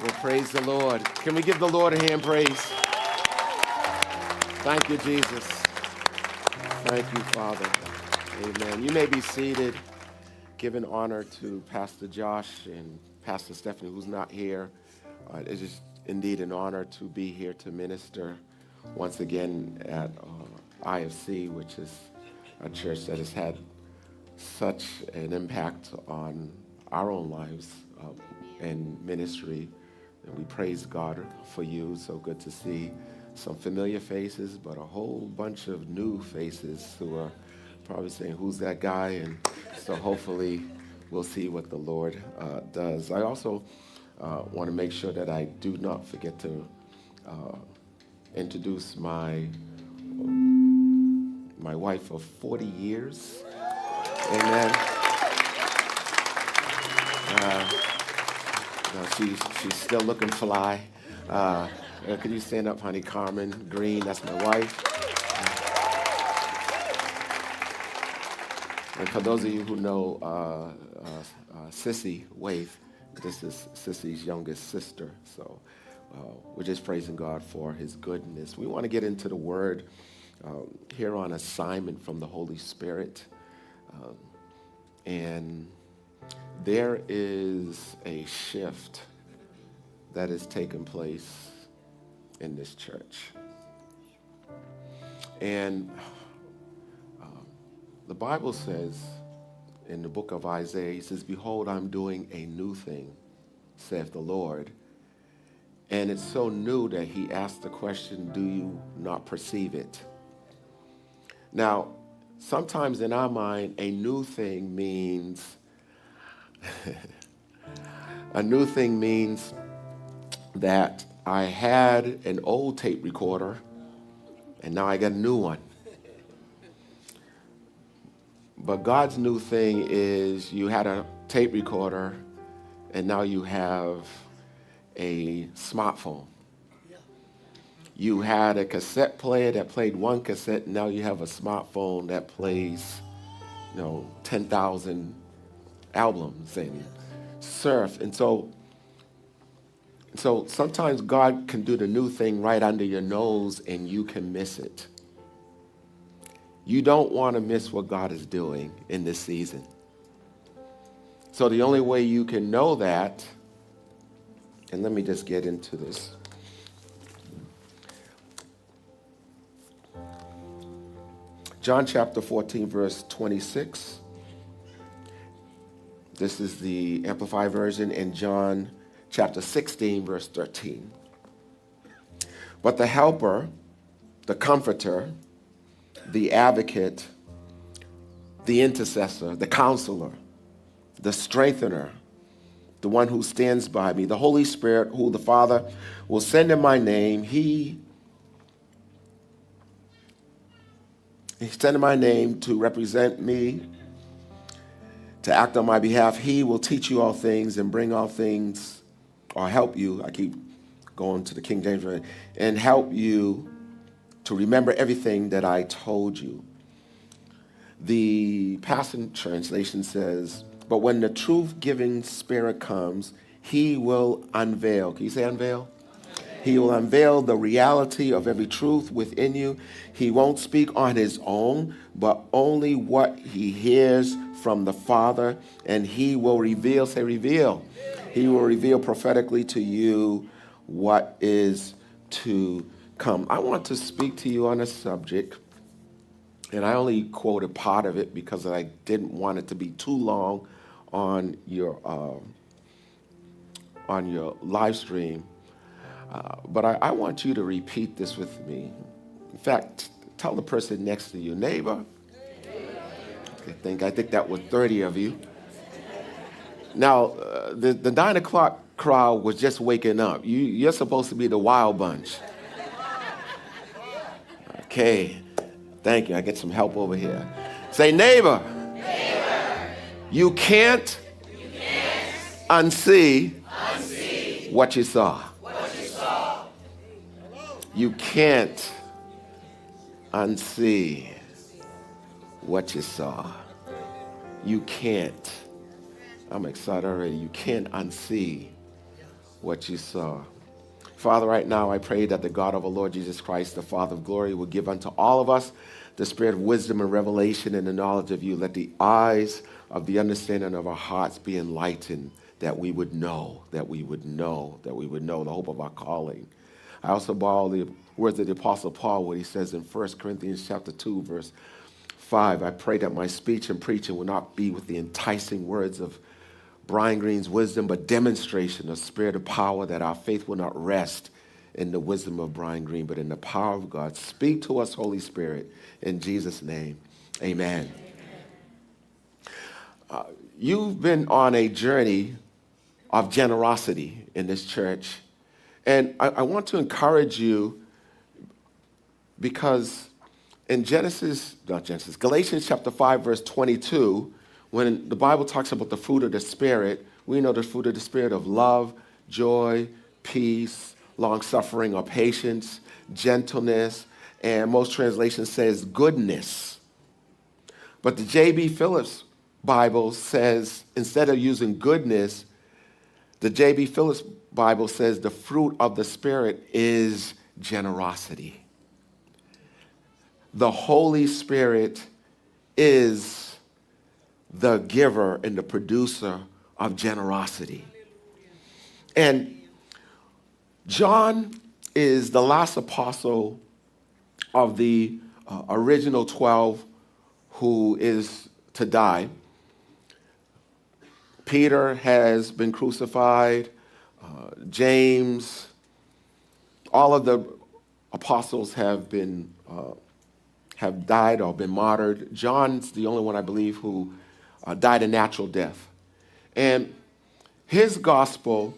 Well, praise the Lord. Can we give the Lord a hand praise? Thank you, Jesus. Thank you, Father. Amen. You may be seated. Giving honor to Pastor Josh and Pastor Stephanie, who's not here. Uh, it is indeed an honor to be here to minister once again at uh, IFC, which is a church that has had such an impact on our own lives uh, and ministry. And we praise God for you. So good to see some familiar faces, but a whole bunch of new faces who are probably saying, Who's that guy? And so hopefully we'll see what the Lord uh, does. I also uh, want to make sure that I do not forget to uh, introduce my my wife of 40 years. Amen. No, she's, still looking fly. Uh, uh, can you stand up, honey? Carmen Green, that's my wife. And for those of you who know uh, uh, uh Sissy Waith, this is Sissy's youngest sister. So uh, we're just praising God for his goodness. We want to get into the word um, here on assignment from the Holy Spirit. Um, and there is a shift that has taken place in this church. And um, the Bible says in the book of Isaiah, he says, Behold, I'm doing a new thing, saith the Lord. And it's so new that he asked the question, Do you not perceive it? Now, sometimes in our mind, a new thing means, a new thing means that I had an old tape recorder and now I got a new one. But God's new thing is you had a tape recorder and now you have a smartphone. You had a cassette player that played one cassette, and now you have a smartphone that plays, you know, 10,000 albums and surf. And so, so sometimes God can do the new thing right under your nose and you can miss it. You don't want to miss what God is doing in this season. So the only way you can know that, and let me just get into this. John chapter 14, verse 26. This is the Amplified Version, in John chapter 16, verse 13. But the Helper, the Comforter, the Advocate, the Intercessor, the Counselor, the Strengthener, the one who stands by me, the Holy Spirit, who the Father will send in my name, he He sent in my name to represent me, to act on my behalf. He will teach you all things and bring all things, or help you. I keep going to the King James, and help you to remember everything that I told you. The Passion Translation says, But when the truth giving Spirit comes, he will unveil. Can you say unveil? He will unveil the reality of every truth within you. He won't speak on his own, but only what he hears from the Father, and he will reveal, say, reveal. He will reveal prophetically to you what is to come. I want to speak to you on a subject, and I only quoted part of it because I didn't want it to be too long on your uh, on your live stream. Uh, but I, I, want you to repeat this with me. In fact, tell the person next to you, neighbor. I think I think that was 30 of you. Now, uh, the, the nine o'clock crowd was just waking up. You, you're supposed to be the wild bunch. Okay, thank you. I get some help over here. Say, neighbor. neighbor. You, can't you can't unsee, unsee what you saw. You can't unsee what you saw. You can't. I'm excited already. You can't unsee what you saw. Father, right now I pray that the God of our Lord Jesus Christ, the Father of glory, will give unto all of us the spirit of wisdom and revelation and the knowledge of you. Let the eyes of the understanding of our hearts be enlightened, that we would know, that we would know, that we would know the hope of our calling. I also borrow the words of the Apostle Paul, what he says in 1 Corinthians chapter 2, verse 5. I pray that my speech and preaching will not be with the enticing words of Brian Green's wisdom, but demonstration of spirit of power, that our faith will not rest in the wisdom of Brian Green, but in the power of God. Speak to us, Holy Spirit, in Jesus' name. Amen. Uh, you've been on a journey of generosity in this church. And I, I want to encourage you because in Genesis, not Genesis, Galatians chapter 5, verse 22, when the Bible talks about the fruit of the Spirit, we know the fruit of the Spirit of love, joy, peace, long suffering or patience, gentleness, and most translations says goodness. But the J.B. Phillips Bible says instead of using goodness, the J.B. Phillips Bible says the fruit of the Spirit is generosity. The Holy Spirit is the giver and the producer of generosity. And John is the last apostle of the uh, original 12 who is to die. Peter has been crucified, uh, James, all of the apostles have been uh, have died or been martyred. John's the only one I believe who uh, died a natural death. And his gospel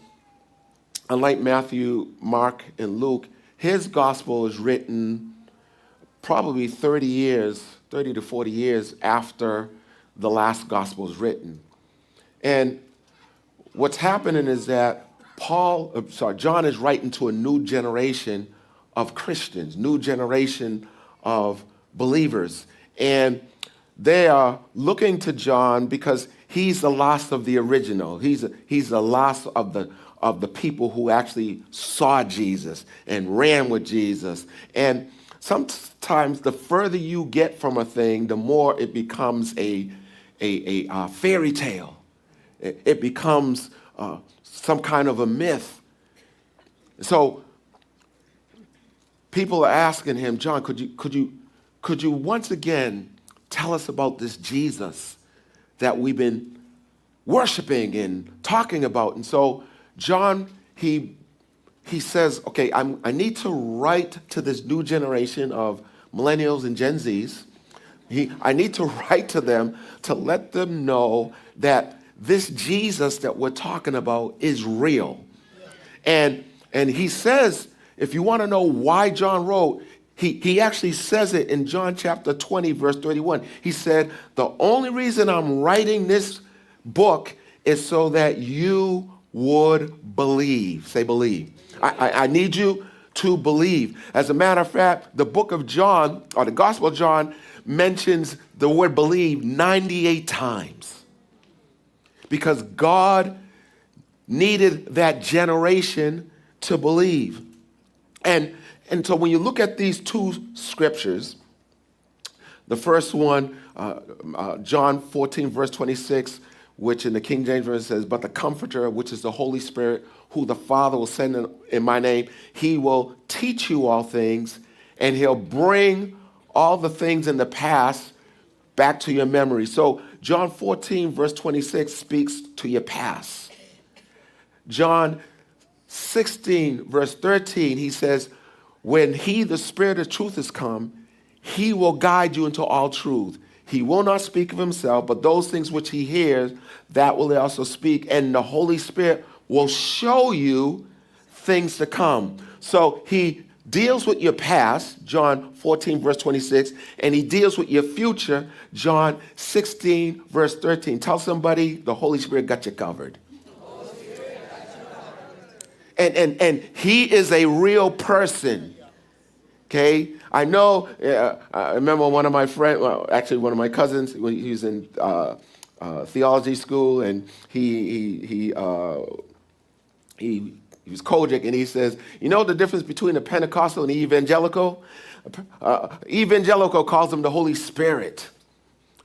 unlike Matthew, Mark, and Luke, his gospel is written probably 30 years, 30 to 40 years after the last gospel is written. And what's happening is that Paul, uh, sorry, John is writing to a new generation of Christians, new generation of believers. And they are looking to John because he's the last of the original. He's, he's the last of the, of the people who actually saw Jesus and ran with Jesus. And sometimes the further you get from a thing, the more it becomes a, a, a, a fairy tale. It, it becomes uh, some kind of a myth. So people are asking him, John, could you, could you, could you once again tell us about this Jesus that we've been worshiping and talking about? And so John, he, he says, okay, I'm, I need to write to this new generation of millennials and Gen Zs. He, I need to write to them to let them know that this Jesus that we're talking about is real. And, and he says, if you want to know why John wrote, he, he actually says it in John chapter 20, verse 31. He said, The only reason I'm writing this book is so that you would believe. Say believe. I, I, I, need you to believe. As a matter of fact, the book of John, or the Gospel of John, mentions the word believe 98 times. Because God needed that generation to believe. And, and so when you look at these two scriptures, the first one, uh, uh, John 14, verse 26, which in the King James Version says, But the Comforter, which is the Holy Spirit, who the Father will send in, in my name, he will teach you all things, and he'll bring all the things in the past back to your memory. So, John 14, verse 26 speaks to your past. John 16, verse 13, he says, When he, the Spirit of truth, has come, he will guide you into all truth. He will not speak of himself, but those things which he hears, that will he also speak. And the Holy Spirit will show you things to come. So he deals with your past, John 14, verse 26, and he deals with your future, John 16, verse 13. Tell somebody the Holy Spirit got you covered. And, and, and he is a real person. Okay? I know, uh, I remember one of my friends, well, actually, one of my cousins, he was in uh, uh, theology school, and he, he, he, uh, he, he was COGIC, and he says, You know the difference between a Pentecostal and an evangelical? Uh, evangelical calls him the Holy Spirit.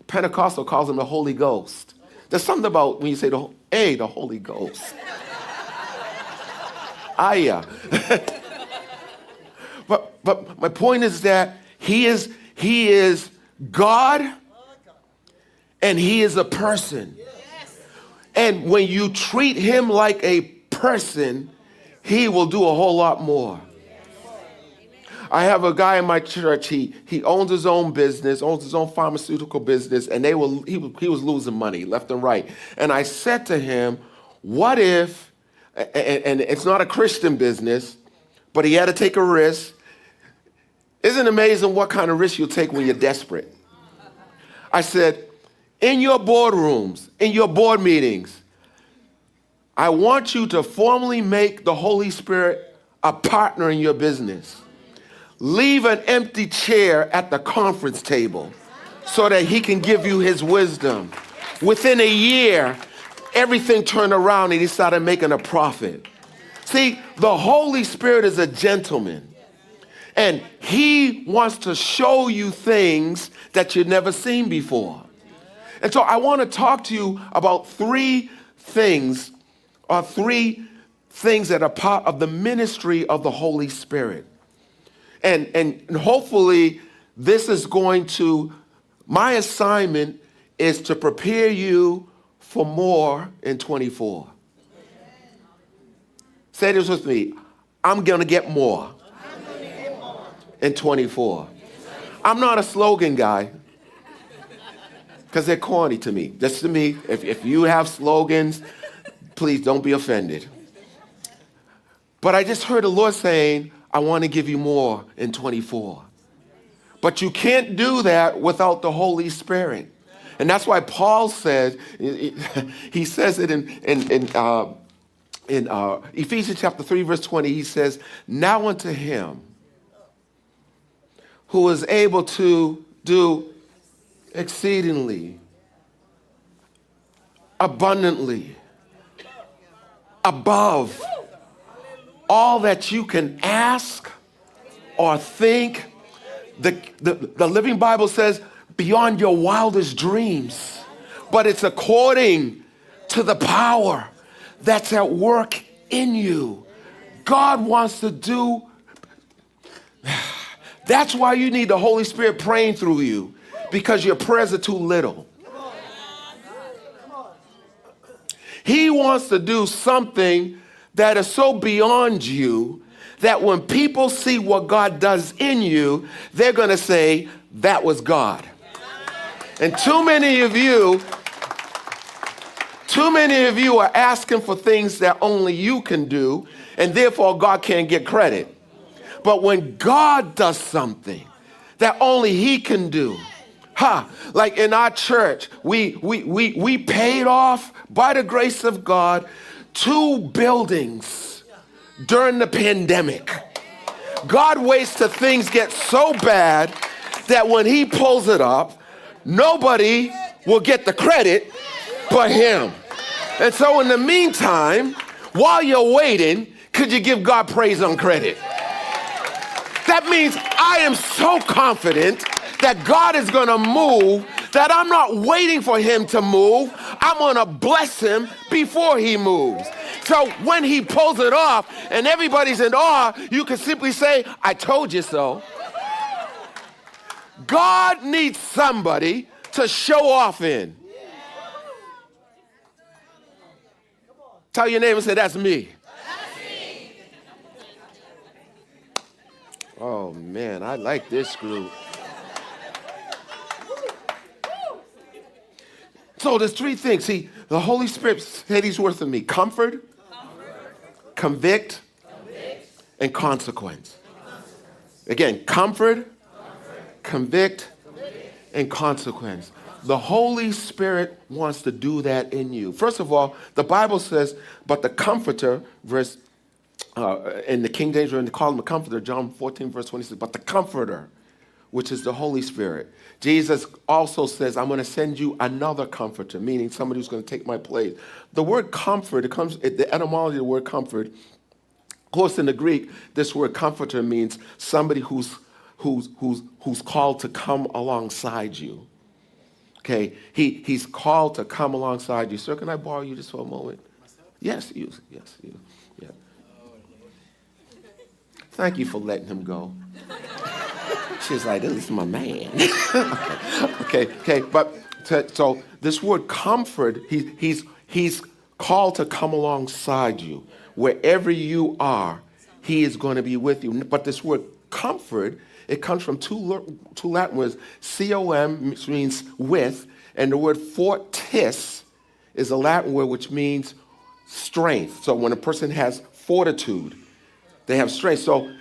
Pentecostal calls him the Holy Ghost. There's something about when you say the hey, the Holy Ghost. ah, yeah. but but my point is that he is he is God and he is a person. And when you treat him like a person, he will do a whole lot more. I have a guy in my church. He he owns his own business, owns his own pharmaceutical business, and they were he, he was losing money left and right. And I said to him, "What if?" And, and it's not a Christian business, but he had to take a risk. Isn't it amazing what kind of risk you'll take when you're desperate? I said, in your boardrooms, in your board meetings, I want you to formally make the Holy Spirit a partner in your business. Leave an empty chair at the conference table so that he can give you his wisdom. Within a year, everything turned around and he started making a profit. See, the Holy Spirit is a gentleman. And he wants to show you things that you've never seen before. And so I want to talk to you about three things, or three things that are part of the ministry of the Holy Spirit. And, and, hopefully, this is going to, my assignment is to prepare you for more in 24. Say this with me. I'm going to get more in 24. I'm not a slogan guy because they're corny to me. Just to me, if, if you have slogans, please don't be offended. But I just heard the Lord saying, I want to give you more in 24. But you can't do that without the Holy Spirit. And that's why Paul says, he says it in, in, in, uh, in uh, Ephesians chapter 3, verse 20, he says, Now unto him who is able to do exceedingly, abundantly, above all that you can ask or think. The, the, the Living Bible says, beyond your wildest dreams, but it's according to the power that's at work in you. God wants to do. That's why you need the Holy Spirit praying through you because your prayers are too little. He wants to do something that is so beyond you that when people see what God does in you, they're going to say, That was God. And too many of you, too many of you are asking for things that only you can do, and therefore God can't get credit. But when God does something that only He can do, Ha! Like in our church, we, we, we, we paid off by the grace of God two buildings during the pandemic. God waits till things get so bad that when he pulls it up, nobody will get the credit but him. And so in the meantime, while you're waiting, could you give God praise on credit? That means I am so confident that God is going to move that I'm not waiting for him to move. I'm going to bless him before he moves. So when he pulls it off and everybody's in awe, you can simply say, I told you so. God needs somebody to show off in. Tell your neighbor, and say, That's me. Oh man, I like this group. So there's three things. See, the Holy Spirit said he's worth of me comfort, comfort. Convict, convict, and consequence. Again, comfort, comfort. Convict, convict, and consequence. The Holy Spirit wants to do that in you. First of all, the Bible says, but the comforter, verse uh, in the King James, when they call him a comforter, John 14, verse 26, but the comforter, which is the Holy Spirit. Jesus also says, I'm going to send you another comforter, meaning somebody who's going to take my place. The word comfort, it comes, the etymology of the word comfort Of course, in the Greek, this word comforter means somebody who's, who's, who's, who's called to come alongside you. Okay, he, he's called to come alongside you. Sir, can I borrow you just for a moment? Yes, you. Yes, you. Yeah. Thank you for letting him go. She's like, this is my man. okay, okay. But to, so this word comfort, he, he's, he's called to come alongside you. Wherever you are, he is going to be with you. But this word comfort, it comes from two, two Latin words. C-O-M which means with, and the word fortis is a Latin word which means strength. So when a person has fortitude, they have strength. So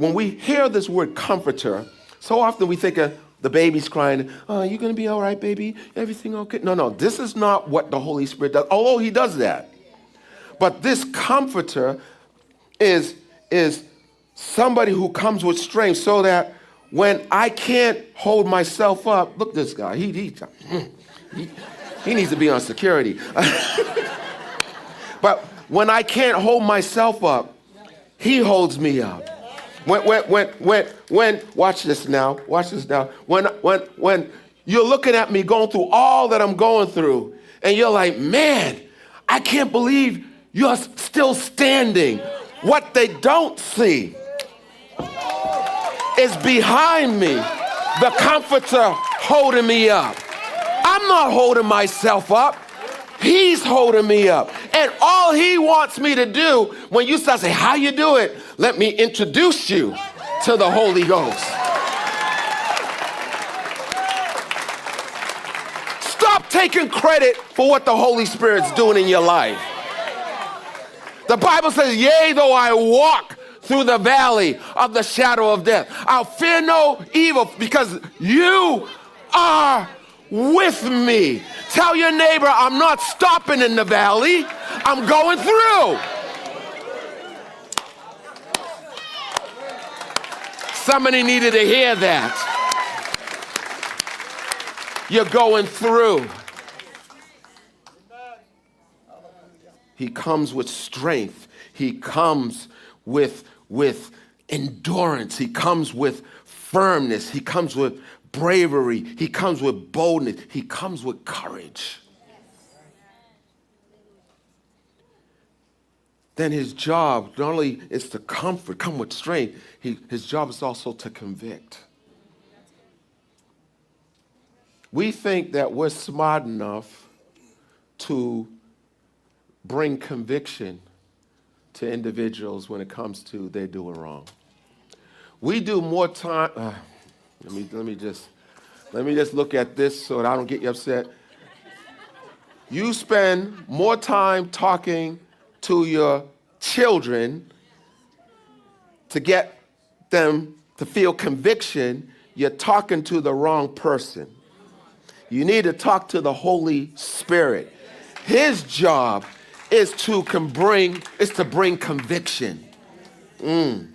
when we hear this word comforter, so often we think of the baby's crying, Oh, you're going to be all right, baby? Everything okay? No, no, this is not what the Holy Spirit does, although He does that. But this comforter is, is somebody who comes with strength so that when I can't hold myself up, look this guy, he, he, he, he needs to be on security. but when I can't hold myself up, he holds me up. When, when, when, when, when, watch this now, watch this now. When, when, when you're looking at me going through all that I'm going through, and you're like, man, I can't believe you're still standing. What they don't see is behind me, the comforter holding me up. I'm not holding myself up. He's holding me up. And all he wants me to do when you start saying, How you do it? Let me introduce you to the Holy Ghost. Stop taking credit for what the Holy Spirit's doing in your life. The Bible says, Yea, though I walk through the valley of the shadow of death, I'll fear no evil because you are with me. Tell your neighbor, I'm not stopping in the valley, I'm going through. Somebody needed to hear that. You're going through. He comes with strength. He comes with, with endurance. He comes with firmness. He comes with bravery. He comes with boldness. He comes with courage. Then his job not only is to comfort, come with strength, he, his job is also to convict. We think that we're smart enough to bring conviction to individuals when it comes to they're doing wrong. We do more time. Uh, let me let me just let me just look at this so that I don't get you upset. You spend more time talking to your children to get them to feel conviction, you're talking to the wrong person. You need to talk to the Holy Spirit. His job is to bring is to bring conviction. Mm.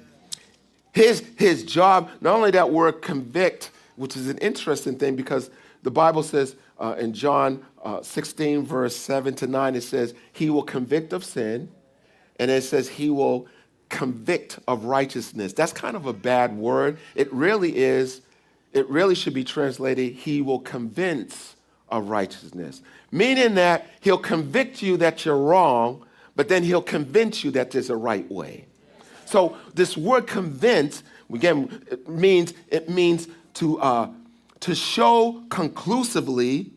His, his job, not only that word convict, which is an interesting thing because the Bible says uh, in John uh, 16, verse 7 to 9, it says, He will convict of sin, and it says, He will convict of righteousness. That's kind of a bad word. It really is, it really should be translated, He will convince of righteousness, meaning that He'll convict you that you're wrong, but then He'll convince you that there's a right way. So this word convince again it means it means to uh, to show conclusively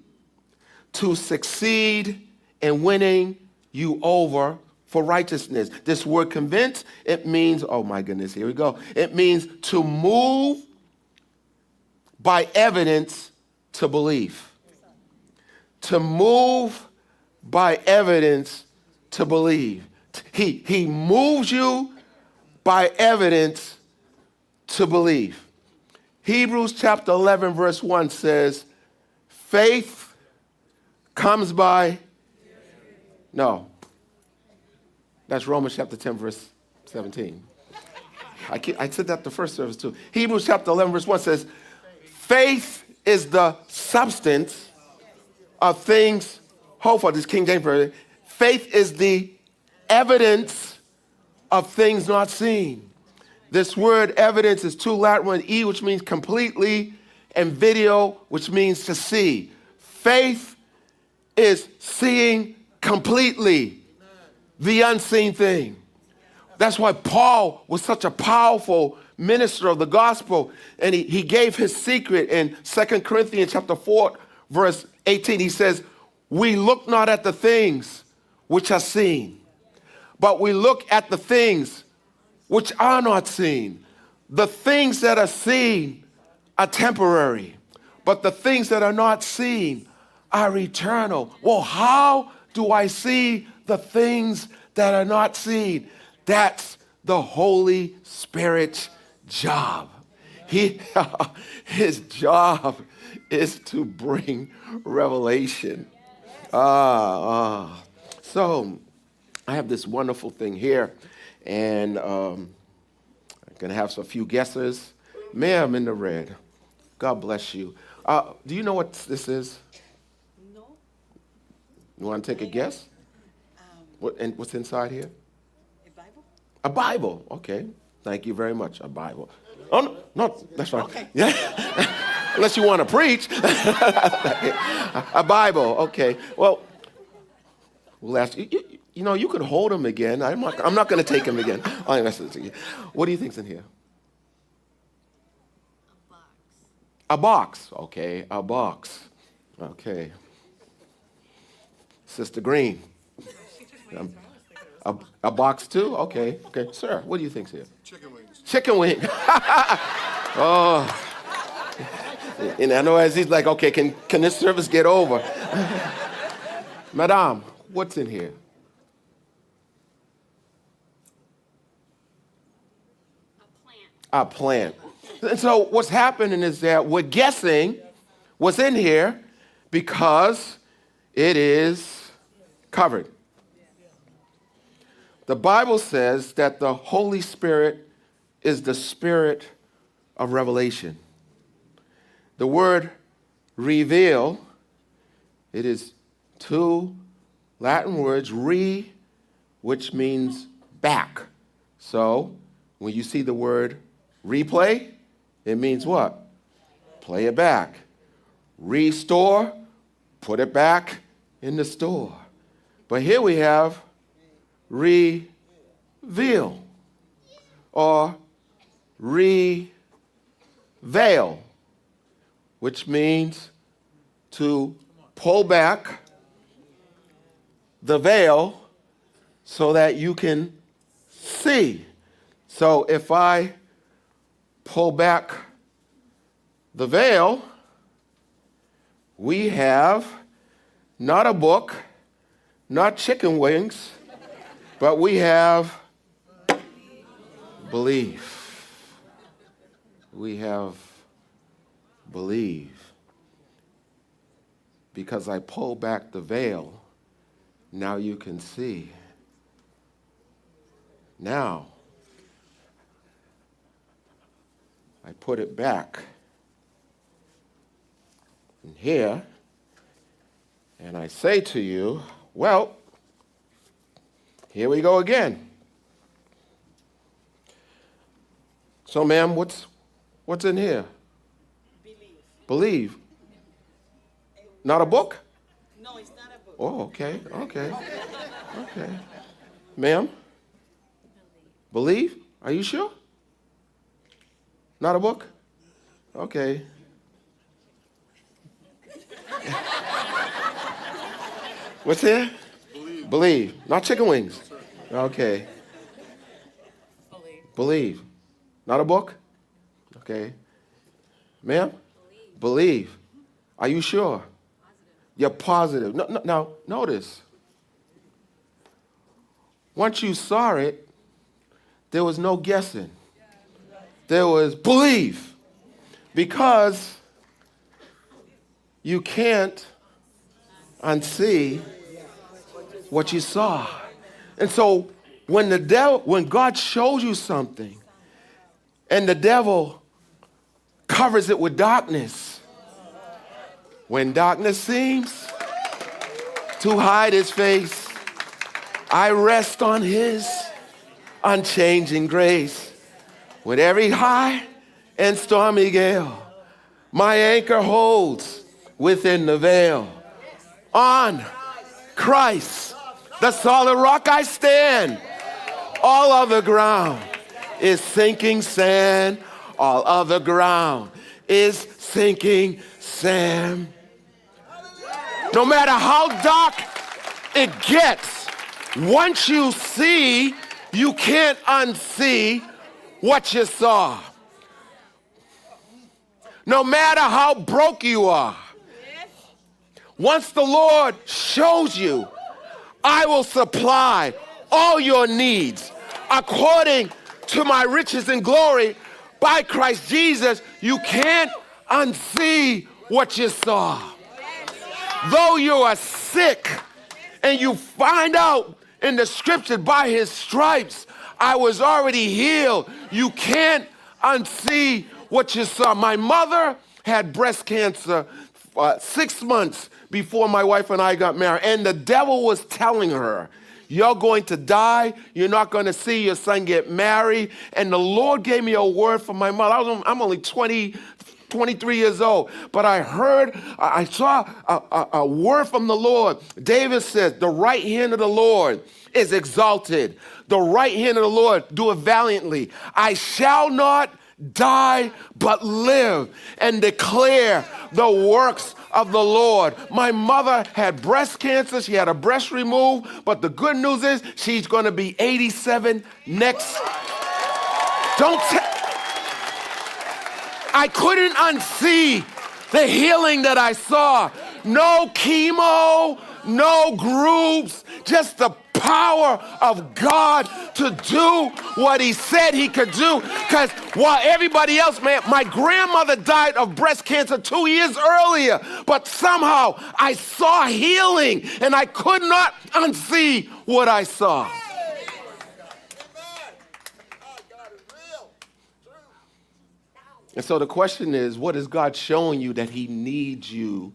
to succeed in winning you over for righteousness. This word convince it means oh my goodness here we go. It means to move by evidence to belief. To move by evidence to believe. He, he moves you by evidence to believe. Hebrews chapter 11, verse 1 says, faith comes by, no, that's Romans chapter 10, verse 17. I, I said that the first service too. Hebrews chapter 11, verse 1 says, faith is the substance of things hoped for. This King James Version. Faith is the evidence of things not seen. This word evidence is two Latin e, which means completely, and video, which means to see. Faith is seeing completely the unseen thing. That's why Paul was such a powerful minister of the gospel. And he, he gave his secret in Second Corinthians chapter 4, verse 18. He says, We look not at the things which are seen, but we look at the things which are not seen. The things that are seen are temporary, but the things that are not seen are eternal. Well, how do I see the things that are not seen? That's the Holy Spirit's job. He, his job is to bring revelation. Ah, ah. So I have this wonderful thing here, and um, I'm going to have a few guesses. Ma'am in the red, God bless you. Uh, do you know what this is? No. You want to take a guess? Um, What, and what's inside here? a Bible? A Bible. Okay. Thank you very much. A Bible. Oh, no, no that's fine. Okay. Yeah. Unless you want to preach. a Bible. Okay. Well, we'll ask you. You, know, you could hold him again. I'm not, I'm not going to take him again. I'm it again. What do you think's in here? A box. A box. Okay. A box. Okay. Sister Green. Um, a, a box too? Okay. Okay. Sir, what do you think's here? Chicken wings. Chicken wing. oh. And I know as he's like, okay, can, can this service get over? Madame, what's in here? Plant. plant. And so what's happening is that we're guessing what's in here because it is covered. The Bible says that the Holy Spirit is the spirit of revelation. The word reveal, it is two Latin words, re, which means back. So when you see the word replay, it means what? Play it back. Restore, put it back in the store. But here we have reveal or reveal, which means to pull back the veil so that you can see. So if I pull back the veil, we have not a book, not chicken wings, but we have belief. We have believe. Because I pull back the veil, now you can see. Now, I put it back in here, and I say to you, well, here we go again. So, ma'am, what's, what's in here? Believe. Believe. Not a book? No, it's not a book. Oh, okay, okay, okay. Ma'am? Believe? Are you sure? Not a book? Okay. What's here? Believe. Believe. Not chicken wings. Okay. Believe. Believe. Not a book? Okay. Ma'am? Believe. Are you sure? You're positive. No, no, now, notice. Once you saw it, there was no guessing. There was believe. Because you can't unsee what you saw. And so when the devil, when God shows you something and the devil covers it with darkness, when darkness seems to hide his face, I rest on his unchanging grace. With every high and stormy gale, my anchor holds within the veil. On Christ, the solid rock I stand. All other ground is sinking sand. All other ground is sinking sand. No matter how dark it gets, once you see, you can't unsee what you saw. No matter how broke you are, once the Lord shows you, I will supply all your needs according to my riches and glory by Christ Jesus. You can't unsee what you saw. Though you are sick and you find out in the scripture by his stripes, I was already healed. You can't unsee what you saw. My mother had breast cancer uh, six months before my wife and I got married, and the devil was telling her, You're going to die. You're not going to see your son get married. And the Lord gave me a word for my mother. I was, I'm only 20, 23 years old, but I heard, I saw a, a, a, word from the Lord. David says, The right hand of the Lord is exalted. The right hand of the Lord do it valiantly. I shall not die, but live and declare the works of the Lord. My mother had breast cancer. She had a breast removed, but the good news is she's going to be 87 next. Don't tell. I couldn't unsee the healing that I saw. No chemo, no groups, just the power of God to do what he said he could do. Because while everybody else, man, my grandmother died of breast cancer two years earlier, but somehow I saw healing and I could not unsee what I saw. And so the question is what is God showing you that He needs you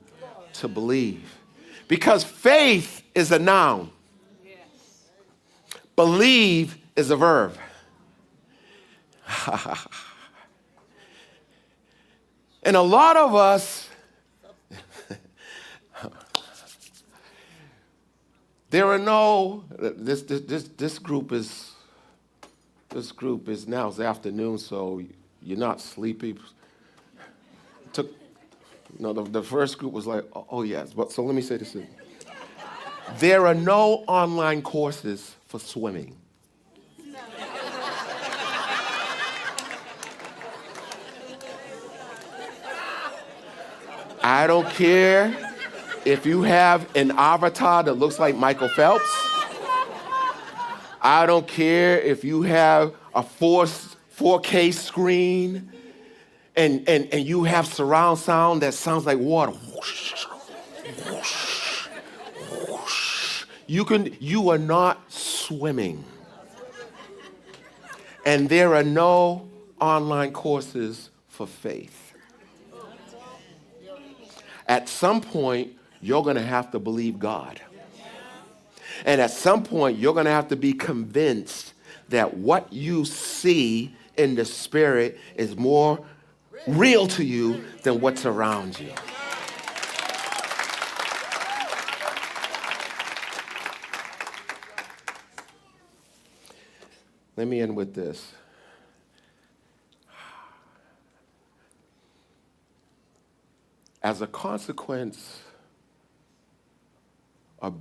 to believe? Because faith is a noun. Believe is a verb. and a lot of us, there are no, this, this, this, this group is, this group is now it's afternoon, so you're not sleepy. Took, know, the, the first group was like, oh, oh yes, but so let me say this. There are no online courses for swimming. I don't care if you have an avatar that looks like Michael Phelps. I don't care if you have a 4, 4K screen and, and, and you have surround sound that sounds like water. You, can, you are not swimming. And there are no online courses for faith. At some point, you're going to have to believe God. And at some point, you're going to have to be convinced that what you see in the spirit is more real to you than what's around you. Let me end with this. As a consequence of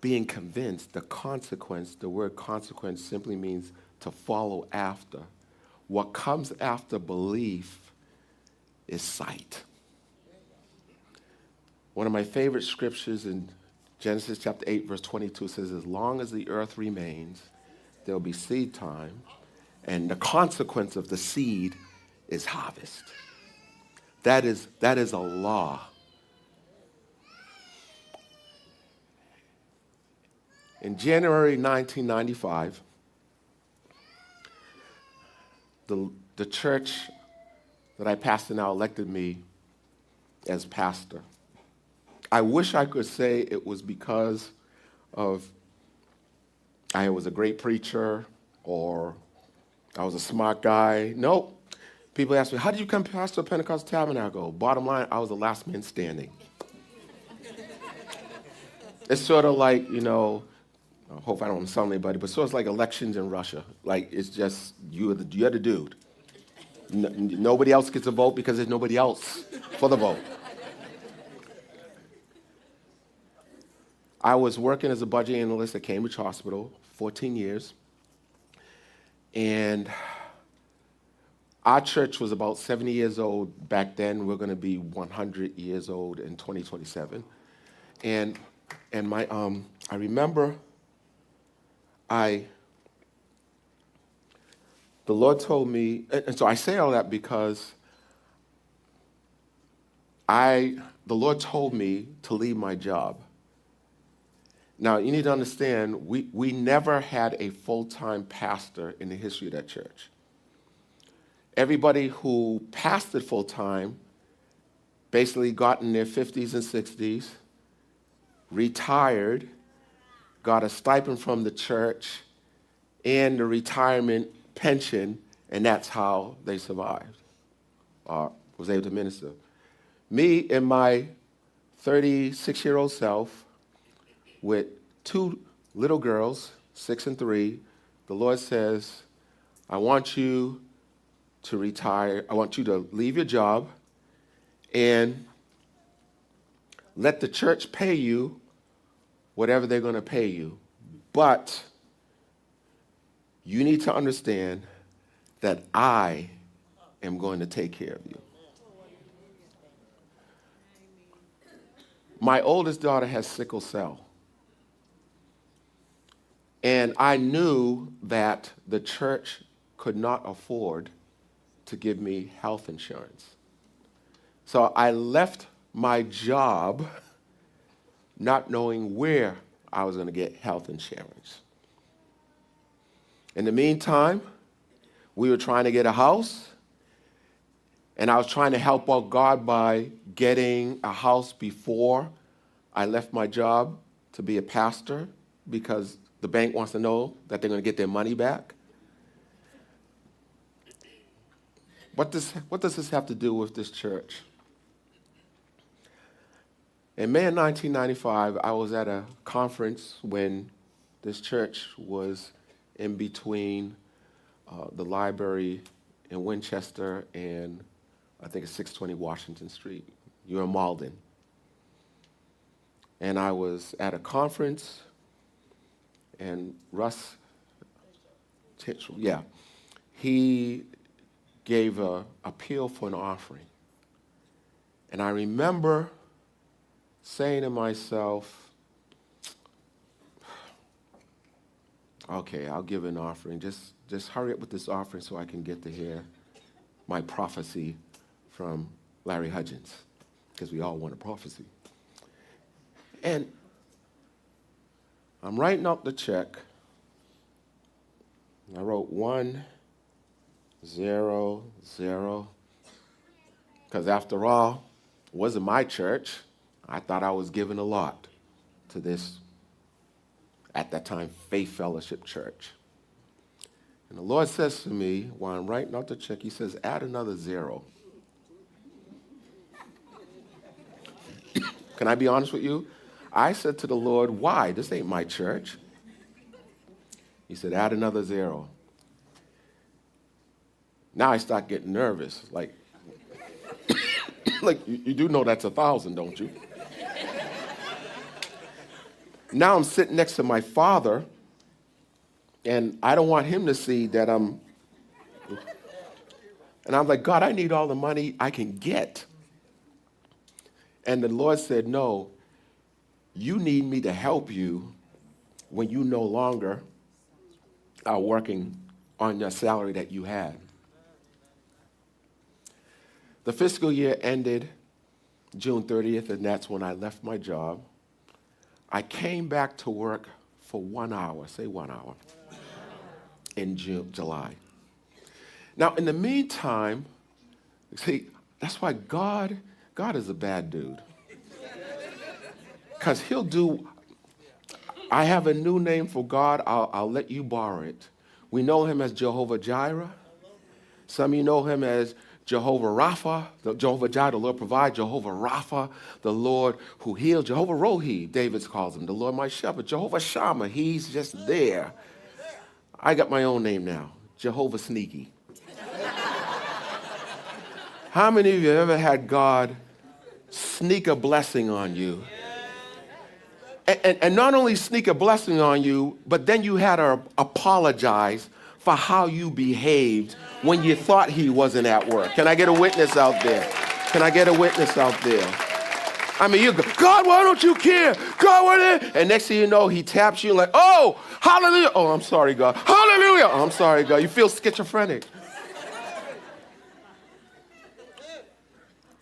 being convinced, the consequence, the word consequence simply means to follow after. What comes after belief is sight. One of my favorite scriptures in Genesis chapter 8, verse 22 says, As long as the earth remains, there'll be seed time, and the consequence of the seed is harvest. That is, that is a law. In January 1995, the, the church that I pastor now elected me as pastor. I wish I could say it was because of I was a great preacher or I was a smart guy. Nope. People ask me, how did you come pastor of Pentecostal Tabernacle? Bottom line, I was the last man standing. it's sort of like, you know, I hope I don't insult anybody, but sort of like elections in Russia. Like, it's just, you're the, you're the dude. N- nobody else gets a vote because there's nobody else for the vote. I was working as a budget analyst at Cambridge Hospital, 14 years. And our church was about 70 years old back then. We're going to be 100 years old in 2027. And, and my, um, I remember I, the Lord told me, and, so I say all that because I, the Lord told me to leave my job. Now, you need to understand, we, we never had a full time pastor in the history of that church. Everybody who pastored full time basically got in their 50s and 60s, retired, got a stipend from the church and the retirement pension, and that's how they survived or was able to minister. Me and my 36 year old self, with two little girls, six and three, the Lord says, I want you to retire. I want you to leave your job and let the church pay you whatever they're going to pay you. But you need to understand that I am going to take care of you. My oldest daughter has sickle cell. And I knew that the church could not afford to give me health insurance. So I left my job not knowing where I was going to get health insurance. In the meantime, we were trying to get a house, and I was trying to help out God by getting a house before I left my job to be a pastor because the bank wants to know that they're going to get their money back. What does, what does this have to do with this church? In May of 1995, I was at a conference when this church was in between uh, the library in Winchester and I think it's 620 Washington Street. You're in Malden. And I was at a conference, and Russ, yeah, he gave a appeal for an offering. And I remember saying to myself, okay, I'll give an offering. Just, just hurry up with this offering so I can get to hear my prophecy from Larry Hudgens, because we all want a prophecy. And I'm writing up the check. I wrote one, zero, zero. Because after all, it wasn't my church. I thought I was giving a lot to this, at that time, Faith Fellowship Church. And the Lord says to me, while I'm writing out the check, He says, add another zero. Can I be honest with you? I said to the Lord, why? This ain't my church. He said, add another zero. Now I start getting nervous. Like, like you, you do know that's a thousand, don't you? now I'm sitting next to my father, and I don't want him to see that I'm. And I'm like, God, I need all the money I can get. And the Lord said, No, you need me to help you when you no longer are working on your salary that you had. The fiscal year ended June 30th, and that's when I left my job. I came back to work for one hour, say one hour, in June, July. Now, in the meantime, see, that's why God, God is a bad dude. Because he'll do, I have a new name for God, I'll, I'll let you borrow it. We know him as Jehovah Jireh. Some of you know him as Jehovah Rapha, the Jehovah Jireh, the Lord provide, Jehovah Rapha, the Lord who heals, Jehovah Rohi, David calls him, the Lord my shepherd, Jehovah Shammah, he's just there. I got my own name now, Jehovah Sneaky. How many of you have ever had God sneak a blessing on you? And, and, not only sneak a blessing on you, but then you had to apologize for how you behaved when you thought he wasn't at work. Can I get a witness out there? Can I get a witness out there? I mean, you go, God, why don't you care? God, what? And next thing you know, he taps you like, oh, hallelujah. Oh, I'm sorry, God. Hallelujah. Oh, I'm sorry, God. You feel schizophrenic.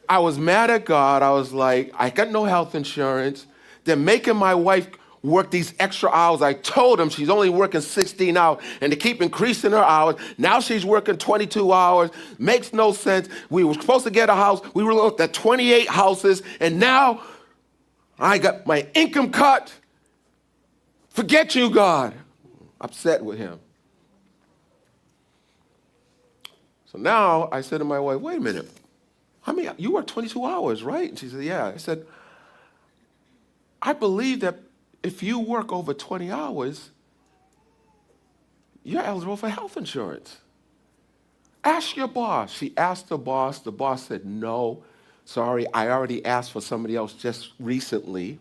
I was mad at God. I was like, I got no health insurance. They're making my wife work these extra hours. I told him she's only working 16 hours and to keep increasing her hours. Now she's working 22 hours. Makes no sense. We were supposed to get a house. We were looked at 28 houses and now I got my income cut. Forget you, God. Upset with him. So now I said to my wife, wait a minute. I mean, you work 22 hours, right? And she said, yeah. I said, I believe that if you work over 20 hours, you're eligible for health insurance. Ask your boss. She asked the boss. The boss said, no, sorry, I already asked for somebody else just recently.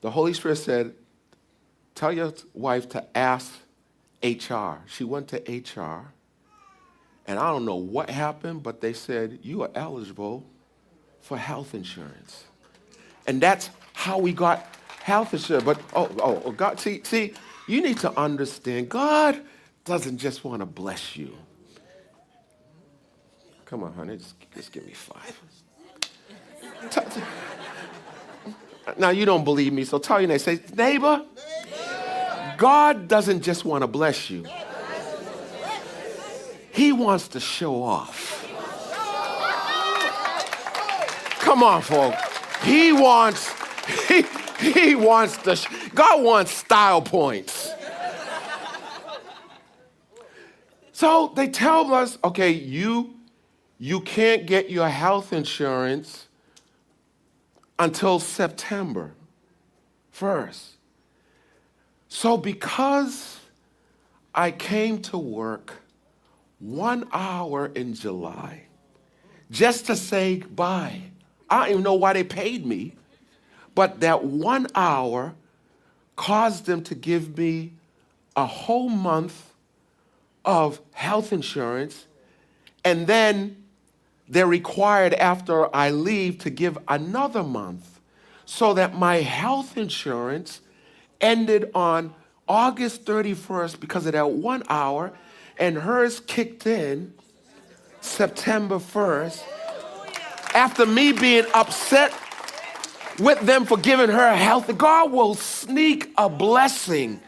The Holy Spirit said, tell your wife to ask HR. She went to HR, and I don't know what happened, but they said, you are eligible for health insurance. And that's how we got health insurance. But oh, oh, oh, God, see, see, you need to understand God doesn't just want to bless you. Come on, honey, just, just give me five. now you don't believe me, so tell your neighbor, say, neighbor, God doesn't just want to bless you. He wants to show off. Come on, folks. He wants, he, he wants the, God wants style points. So they tell us, okay, you, you can't get your health insurance until September 1st. So because I came to work one hour in July just to say goodbye, I don't even know why they paid me, but that one hour caused them to give me a whole month of health insurance, and then they're required after I leave to give another month so that my health insurance ended on August 31st because of that one hour, and hers kicked in September 1st after me being upset with them for giving her health, God will sneak a blessing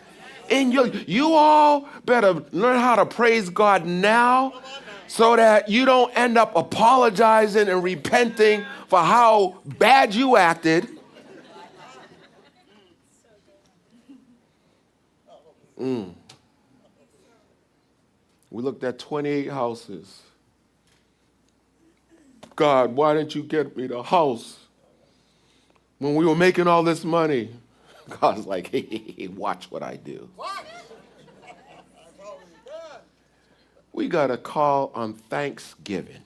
in your You all better learn how to praise God now so that you don't end up apologizing and repenting for how bad you acted. Mm. We looked at 28 houses. God, why didn't you get me the house when we were making all this money? God's like, hey, watch what I do. We got a call on Thanksgiving,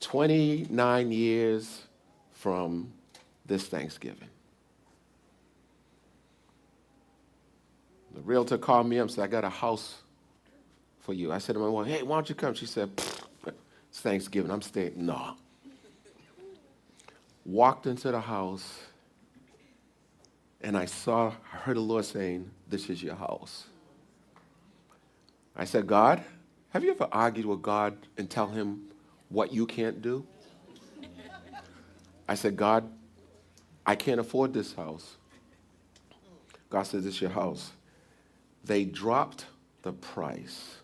29 years from this Thanksgiving. The realtor called me up and said, I got a house for you. I said to my wife, hey, why don't you come? She said, it's Thanksgiving. I'm staying. No. Walked into the house and I saw, I heard the Lord saying, This is your house. I said, God, have you ever argued with God and tell him what you can't do? I said, God, I can't afford this house. God says, It's your house. They dropped the price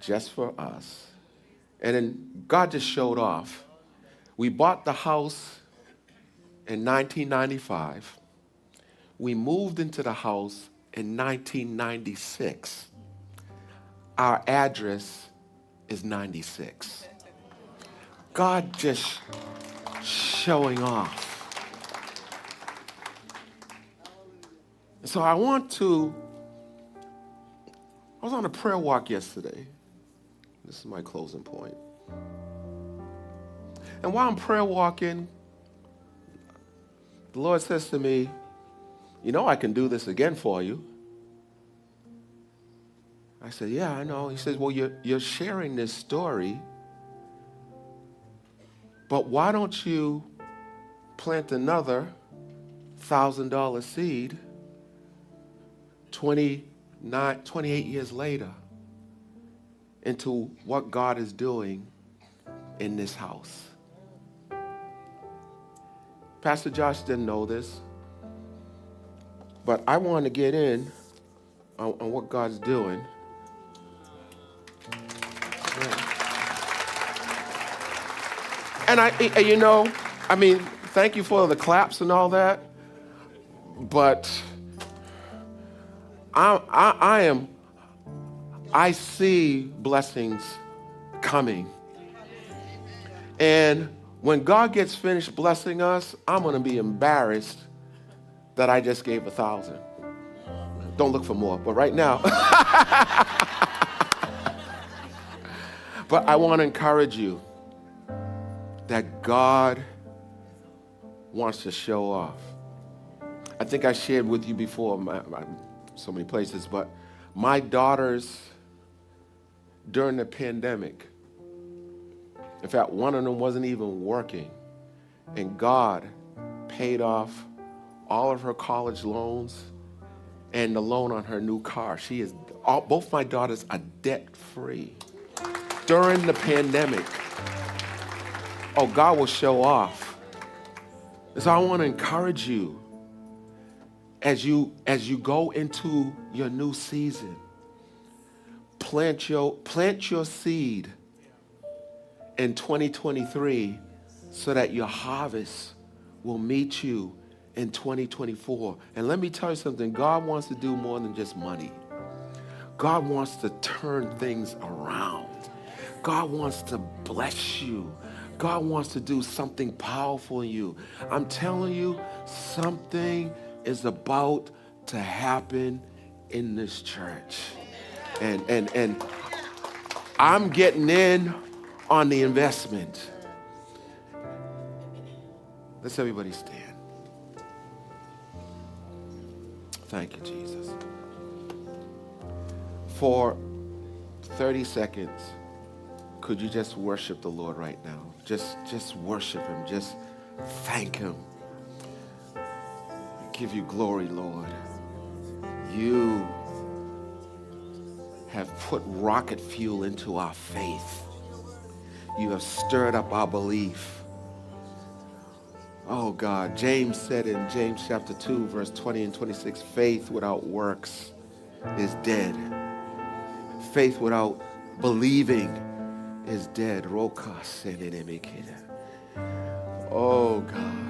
just for us and then God just showed off. We bought the house in 1995. We moved into the house in 1996. Our address is 96. God just showing off. So I want to, I was on a prayer walk yesterday. This is my closing point. And while I'm prayer walking, the Lord says to me, You know, I can do this again for you. I said, Yeah, I know. He says, Well, you're, you're sharing this story, but why don't you plant another $1,000 seed 29, 28 years later into what God is doing in this house? Pastor Josh didn't know this, but I want to get in on, on what God's doing. And I, you know, I mean, thank you for the claps and all that, but I, I, I am, I see blessings coming. And when God gets finished blessing us, I'm going to be embarrassed that I just gave a thousand. Don't look for more, but right now. but I want to encourage you that God wants to show off. I think I shared with you before, my, my, so many places, but my daughters during the pandemic, in fact, one of them wasn't even working. And God paid off all of her college loans and the loan on her new car. She is, all, both my daughters are debt free during the pandemic. Oh, God will show off. So I want to encourage you as you as you go into your new season. Plant your plant your seed in 2023 so that your harvest will meet you in 2024. And let me tell you something God wants to do more than just money, God wants to turn things around. God wants to bless you. God wants to do something powerful in you. I'm telling you, something is about to happen in this church. And and and I'm getting in on the investment. Let's everybody stand. Thank you, Jesus. For 30 seconds, could you just worship the Lord right now? Just, just worship Him. Just thank Him. Give you glory, Lord. You have put rocket fuel into our faith. You have stirred up our belief. Oh God, James said in James chapter 2, verse 20 and 26, faith without works is dead. Faith without believing is dead. Oh God.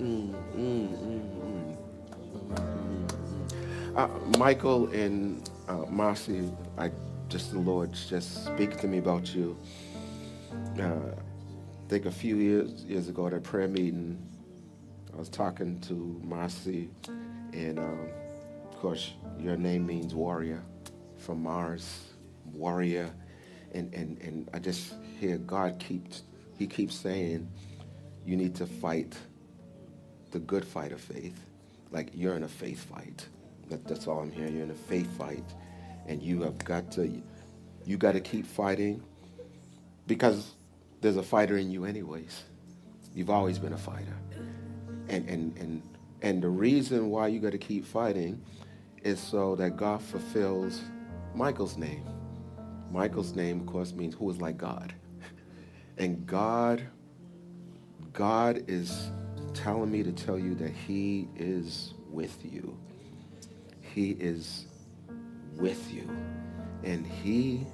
Mm, mm, mm, mm. Uh, Michael and uh, Marcy, I just the Lord just speak to me about you. Uh, I think a few years years ago at a prayer meeting, I was talking to Marcy, and um, of course your name means warrior, from Mars, warrior and, and, and I just hear God keeps, he keeps saying, you need to fight the good fight of faith. Like you're in a faith fight. That, that's all I'm hearing. You're in a faith fight. And you have got to, you got to keep fighting because there's a fighter in you anyways. You've always been a fighter. And, and, and, and the reason why you got to keep fighting is so that God fulfills Michael's name. Michael's name, of course, means who is like God. And God, God is telling me to tell you that he is with you. He is with you. And he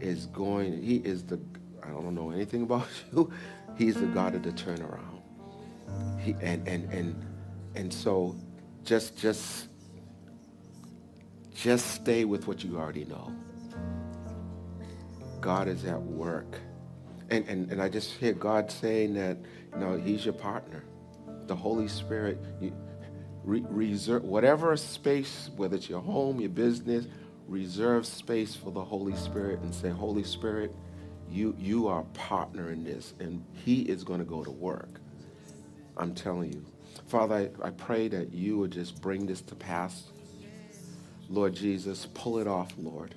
is going, he is the, I don't know anything about you. He's the God of the turnaround. He, and, and, and, and so just, just, just stay with what you already know. God is at work. And, and, and I just hear God saying that, you know, he's your partner. The Holy Spirit, you, re, reserve, whatever space, whether it's your home, your business, reserve space for the Holy Spirit and say, Holy Spirit, you, you are a partner in this, and he is going to go to work. I'm telling you. Father, I, I pray that you would just bring this to pass. Lord Jesus, pull it off, Lord.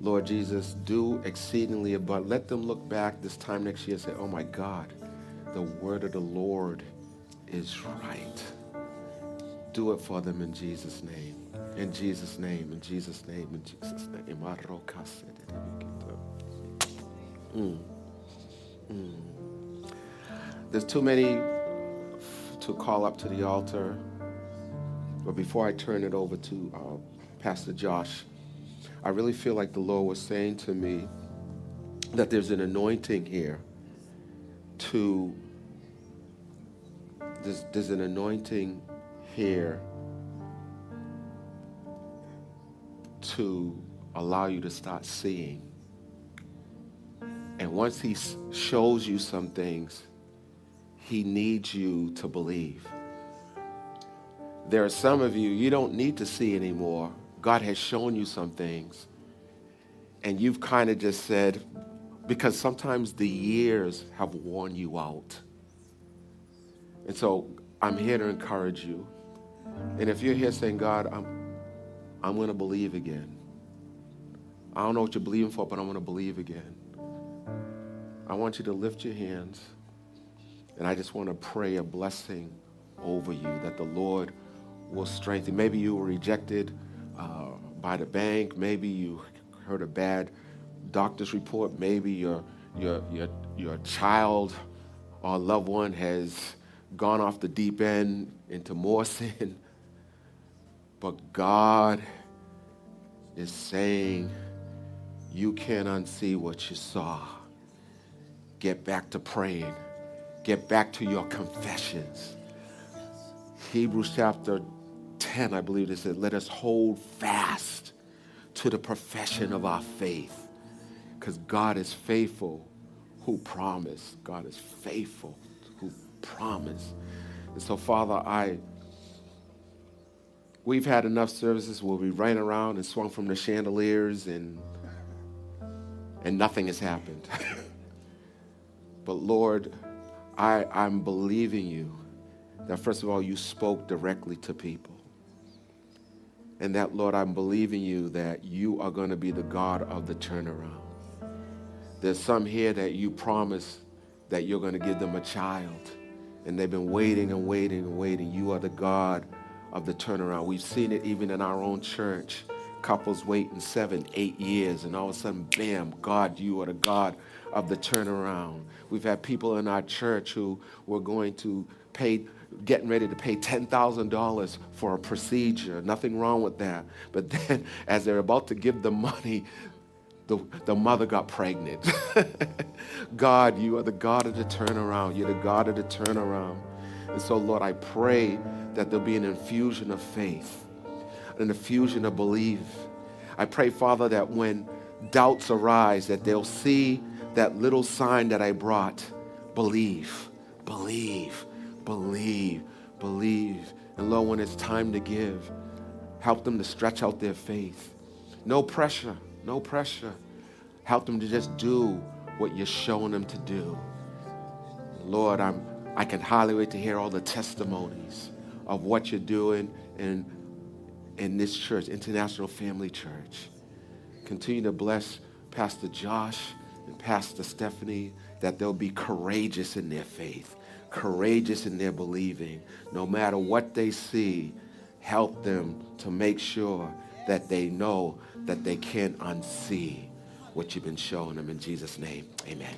Lord Jesus, do exceedingly abundant. Let them look back this time next year and say, oh my God, the word of the Lord is right. Do it for them in Jesus' name. In Jesus' name, in Jesus' name, in Jesus' name. Mm. Mm. There's too many to call up to the altar. But before I turn it over to uh, Pastor Josh, I really feel like the Lord was saying to me that there's an anointing here to, there's, there's an anointing here to allow you to start seeing. And once he shows you some things, he needs you to believe. There are some of you, you don't need to see anymore. God has shown you some things. And you've kind of just said, because sometimes the years have worn you out. And so I'm here to encourage you. And if you're here saying, God, I'm, I'm going to believe again. I don't know what you're believing for, but I'm going to believe again. I want you to lift your hands. And I just want to pray a blessing over you that the Lord will strengthen. Maybe you were rejected uh, by the bank. Maybe you heard a bad doctor's report. Maybe your, your, your, your child or loved one has gone off the deep end into more sin. But God is saying, you can't unsee what you saw. Get back to praying. Get back to your confessions. Hebrews chapter 10, I believe it said, let us hold fast to the profession of our faith. Because God is faithful who promised. God is faithful who promised. And so, Father, I We've had enough services where we ran around and swung from the chandeliers and and nothing has happened. but Lord, I, I'm believing you that first of all you spoke directly to people. And that, Lord, I'm believing you that you are going to be the God of the turnaround. There's some here that you promised that you're going to give them a child. And they've been waiting and waiting and waiting. You are the God of the turnaround. We've seen it even in our own church. Couples waiting seven, eight years, and all of a sudden, bam, God, you are the God of the turnaround. We've had people in our church who were going to pay, getting ready to pay $10,000 for a procedure. Nothing wrong with that. But then, as they're about to give the money, the, the mother got pregnant. God, you are the God of the turnaround. You're the God of the turnaround. And so, Lord, I pray that there'll be an infusion of faith, an infusion of belief. I pray, Father, that when doubts arise, that they'll see that little sign that I brought. Believe, believe, believe, believe. And Lord, when it's time to give, help them to stretch out their faith. No pressure, no pressure. Help them to just do what you're showing them to do. Lord, I'm, I can hardly wait to hear all the testimonies of what you're doing in, in this church, International Family Church. Continue to bless Pastor Josh and Pastor Stephanie, that they'll be courageous in their faith, courageous in their believing. No matter what they see, help them to make sure that they know that they can't unsee what you've been showing them in Jesus' name. Amen.